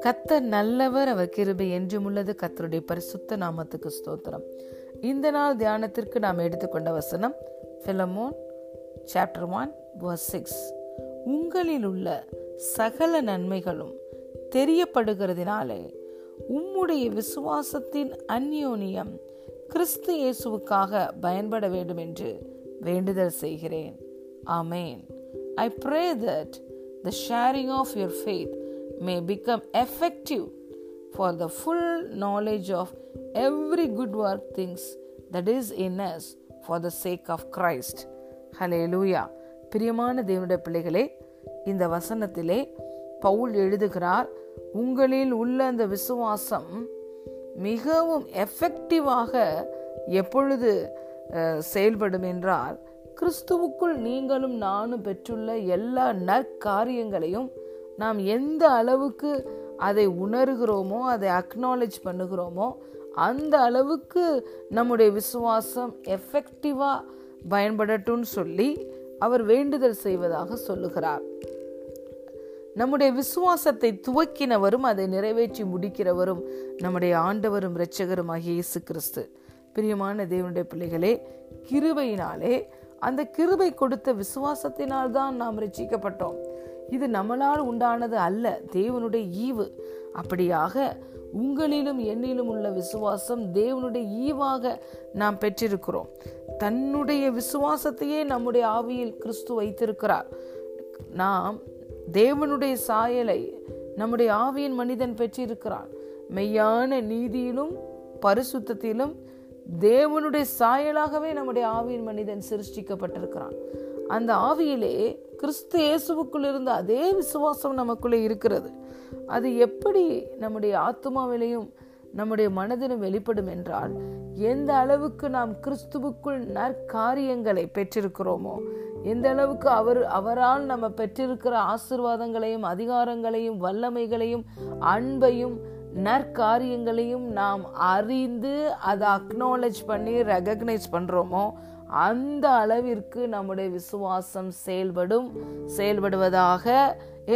கத்தர் நல்லவர் அவர் கிருபை என்றும் உள்ளது. கத்தருடைய பரிசுத்த நாமத்துக்கு ஸ்தோத்திரம். இந்த நாள் தியானத்திற்கு நாம் எடுத்துக்கொண்ட வசனம் Philemon chapter one verse six உங்களில் உள்ள சகல நன்மைகளும் தெரியப்படுகிறதினாலே உம்முடைய விசுவாசத்தின் அந்யோனியம் கிறிஸ்து இயேசுவுக்காக பயன்பட வேண்டும் என்று வேண்டுதல் செய்கிறேன். ஆமேன். I pray that the sharing of your faith may become effective for the full knowledge of every good work things that is in us for the sake of Christ. Hallelujah பிரியமான தேவனுடைய பிள்ளைகளே இந்த வசனத்திலே பவுல் எழுதுகிறார் உங்களில் உள்ள அந்த விசுவாசம் மிகவும் எஃபெக்டிவாக எப்பொழுது செயல்படும் என்றால் கிறிஸ்துவுக்குள் நீங்களும் நானும் பெற்றுள்ள எல்லா நற்காரியங்களையும் நாம் எந்த அளவுக்கு அதை உணர்கிறோமோ அதை அக்னாலேஜ் பண்ணுகிறோமோ அந்த அளவுக்கு நம்முடைய விசுவாசம் எஃபெக்டிவாக பயன்படட்டும்னு சொல்லி அவர் வேண்டுதல் செய்வதாக சொல்லுகிறார். நம்முடைய விசுவாசத்தை துவக்கினவரும் அதை நிறைவேற்றி முடிக்கிறவரும் நம்முடைய ஆண்டவரும் இரட்சகரும் ஆகிய இயேசு கிறிஸ்து. பிரியமான தேவனுடைய பிள்ளைகளே கிருபையினாலே அந்த கிருபை கொடுத்த விசுவாசத்தினால் தான் நாம் ரசிக்கப்பட்டோம் இது நம்மளால் உண்டானது அல்ல தேவனுடைய ஈவு. அப்படியாக உங்களிலும் என்னிலும் உள்ள விசுவாசம் தேவனுடைய ஈவாக நாம் பெற்றிருக்கிறோம். தன்னுடைய விசுவாசத்தையே நம்முடைய ஆவியில் கிறிஸ்து வைத்திருக்கிறார். நாம் தேவனுடைய சாயலை நம்முடைய ஆவியின் மனிதன் பெற்றிருக்கிறான். மெய்யான நீதியிலும் பரிசுத்தத்திலும் தேவனுடைய சாயலாகவே நம்முடைய ஆவியின் மனிதன் சிருஷ்டிக்கப்பட்டிருக்கிறான். அந்த ஆவியிலே கிறிஸ்து இயேசுவுக்குள் இருந்த அதே விசுவாசம் நமக்குள்ளே இருக்கிறது. அது எப்படி நம்முடைய ஆத்மாவிலையும் நம்முடைய மனதிலும் வெளிப்படும் என்றால் எந்த அளவுக்கு நாம் கிறிஸ்துவுக்குள் நற்காரியங்களை பெற்றிருக்கிறோமோ எந்த அளவுக்கு அவர் அவரால் நம்ம பெற்றிருக்கிற ஆசிர்வாதங்களையும் அதிகாரங்களையும் வல்லமைகளையும் அன்பையும் நற்காரியங்களையும் நாம் அறிந்து அதை அக்னாலேஜ் பண்ணி ரெகக்னைஸ் பண்ணுறோமோ அந்த அளவிற்கு நம்முடைய விசுவாசம் செயல்படும் செயல்படுவதாக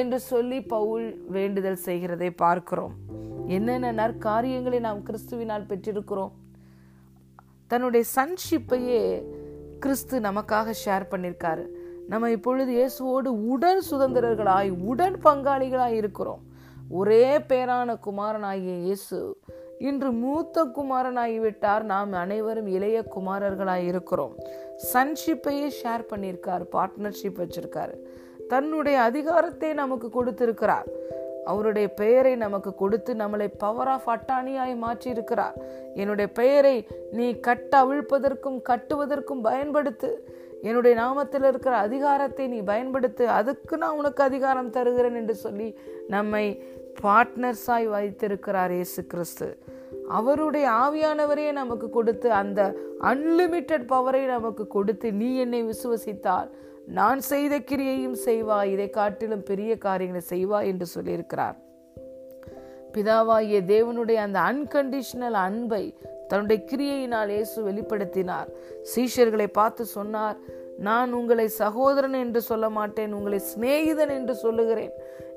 என்று சொல்லி பவுல் வேண்டுதல் செய்கிறதை பார்க்கிறோம். என்னென்ன நற்காரியங்களை நாம் கிறிஸ்துவினால் பெற்றிருக்கிறோம்? தன்னுடைய சன்ஷிப்பையே கிறிஸ்து நமக்காக ஷேர் பண்ணியிருக்காரு நம்ம இப்பொழுது இயேசுவோடு உடன் சுதந்திரர்களாய் உடன் பங்காளிகளாய் இருக்கிறோம். ஒரே பேரான குமாரனாகிய இயேசு. இன்று மூத்த குமாரனாகிவிட்டார். நாம் அனைவரும் இளைய குமாரர்களாக இருக்கிறோம். சன்ஷிப்பையே ஷேர் பண்ணியிருக்கார். பார்ட்னர்ஷிப் வச்சிருக்காரு. தன்னுடைய அதிகாரத்தை நமக்கு கொடுத்திருக்கிறார். அவருடைய பெயரை நமக்கு கொடுத்து நம்மளை பவர் ஆஃப் அட்டானியாய் மாற்றியிருக்கிறார். என்னுடைய பெயரை நீ கட்ட அவிழ்ப்பதற்கும் கட்டுவதற்கும் பயன்படுத்து. என்னுடைய நாமத்தில் இருக்கிற அதிகாரத்தை நீ பயன்படுத்து. அதுக்கு நான் உனக்கு அதிகாரம் தருகிறேன் என்று சொல்லி நம்மை பார்ட்னர்ஸாய் வைத்திருக்கிறார் இயேசு கிறிஸ்து. அவருடைய ஆவியானவரையே நமக்கு கொடுத்து அந்த அன்லிமிட்டெட் பவரை நமக்கு கொடுத்து நீ என்னை விசுவசித்தால் நான் செய்த கிரியையும் செய்வாய் இதை காட்டிலும் பெரிய காரியங்களை செய்வாய் என்று சொல்லியிருக்கிறார். பிதாவாகிய தேவனுடைய அந்த அன்கண்டிஷனல் அன்பை தன்னுடைய கிரியையினால் இயேசு வெளிப்படுத்தினார். சீஷர்களை பார்த்து சொன்னார் நான் உங்களை சகோதரன் என்று சொல்ல மாட்டேன் உங்களை சிநேகிதன் என்று சொல்லுகிறேன்.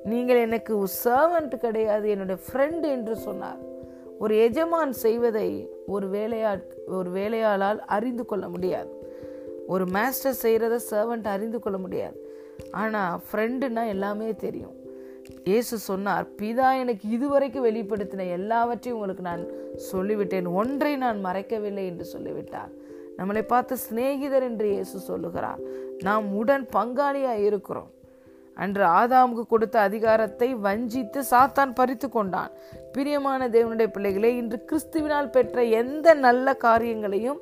நீங்கள் எனக்கு சர்வன்ட் கிடையாது என்னுடைய ஃப்ரெண்ட் என்று சொன்னார். ஒரு எஜமான் செய்வதை ஒரு வேலையா ஒரு வேலையாளால் அறிந்து கொள்ள முடியாது. ஒரு மாஸ்டர் செய்கிறத சர்வெண்ட் அறிந்து கொள்ள முடியாது. ஆனால் ஃப்ரெண்டுனா எல்லாமே தெரியும். இயேசு சொன்னார் பிதா எனக்கு இதுவரைக்கும் வெளிப்படுத்தின எல்லாவற்றையும் உங்களுக்கு நான் சொல்லிவிட்டேன். ஒன்றை நான் மறைக்கவில்லை என்று சொல்லிவிட்டார். நம்மளை பார்த்து சிநேகிதர் என்று இயேசு சொல்லுகிறார் நாம் உடன் பங்காளியாக இருக்கிறோம். அன்று ஆதாமுக்கு கொடுத்த அதிகாரத்தை வஞ்சித்து சாத்தான் பறித்து கொண்டான். பிரியமான தேவனுடைய பிள்ளைகளே இன்று கிறிஸ்துவினால் பெற்ற எந்த நல்ல காரியங்களையும்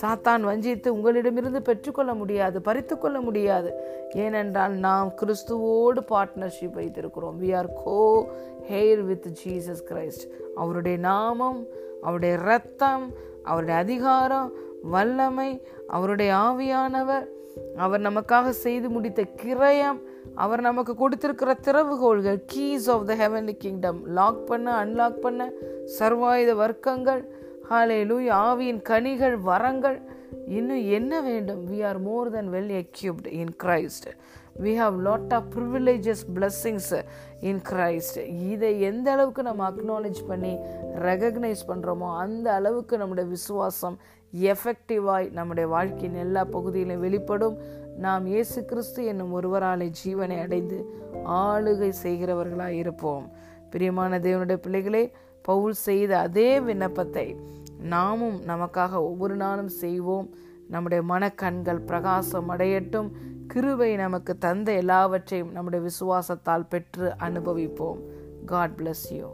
சாத்தான் வஞ்சித்து உங்களிடமிருந்து பெற்றுக்கொள்ள முடியாது பறித்து கொள்ள முடியாது. ஏனென்றால் நாம் கிறிஸ்துவோடு பார்ட்னர்ஷிப் வைத்திருக்கிறோம். We are co heir with Jesus Christ அவருடைய நாமம் அவருடைய ரத்தம் அவருடைய அதிகாரம் வல்லமை அவருடைய ஆவியானவர். அவர் நமக்காக செய்து முடித்த கிரயம் அவர் நமக்கு கொடுத்திருக்கிற திறவுகோள்கள் keys of the heavenly kingdom lock பண்ண அன்லாக் பண்ண சர்வாயுத வர்க்கங்கள் ஹாலேலு லூய் ஆவியின் கனிகள் வரங்கள். இன்னும் என்ன வேண்டும்? We are more than well equipped in Christ we have lot of privileges blessings in Christ இதை எந்த அளவுக்கு நம்ம அக்னாலேஜ் பண்ணி ரெகக்னைஸ் பண்ணுறோமோ அந்த அளவுக்கு நம்முடைய விசுவாசம் எஃபெக்டிவாய் நம்முடைய வாழ்க்கையின் எல்லா பகுதியிலும் வெளிப்படும். நாம் இயேசு கிறிஸ்து என்னும் ஒருவராலே ஜீவனை அடைந்து ஆளுகை செய்கிறவர்களாக இருப்போம். பிரியமான தேவனுடைய பிள்ளைகளே பவுல் செய்த அதே விண்ணப்பத்தை நாமும் நமக்காக ஒவ்வொரு நாளும் செய்வோம். நம்முடைய மனக்கண்கள் பிரகாசம் அடையட்டும். கிருவை நமக்கு தந்த எல்லாவற்றையும் நம்முடைய விசுவாசத்தால் பெற்று அனுபவிப்போம். God bless you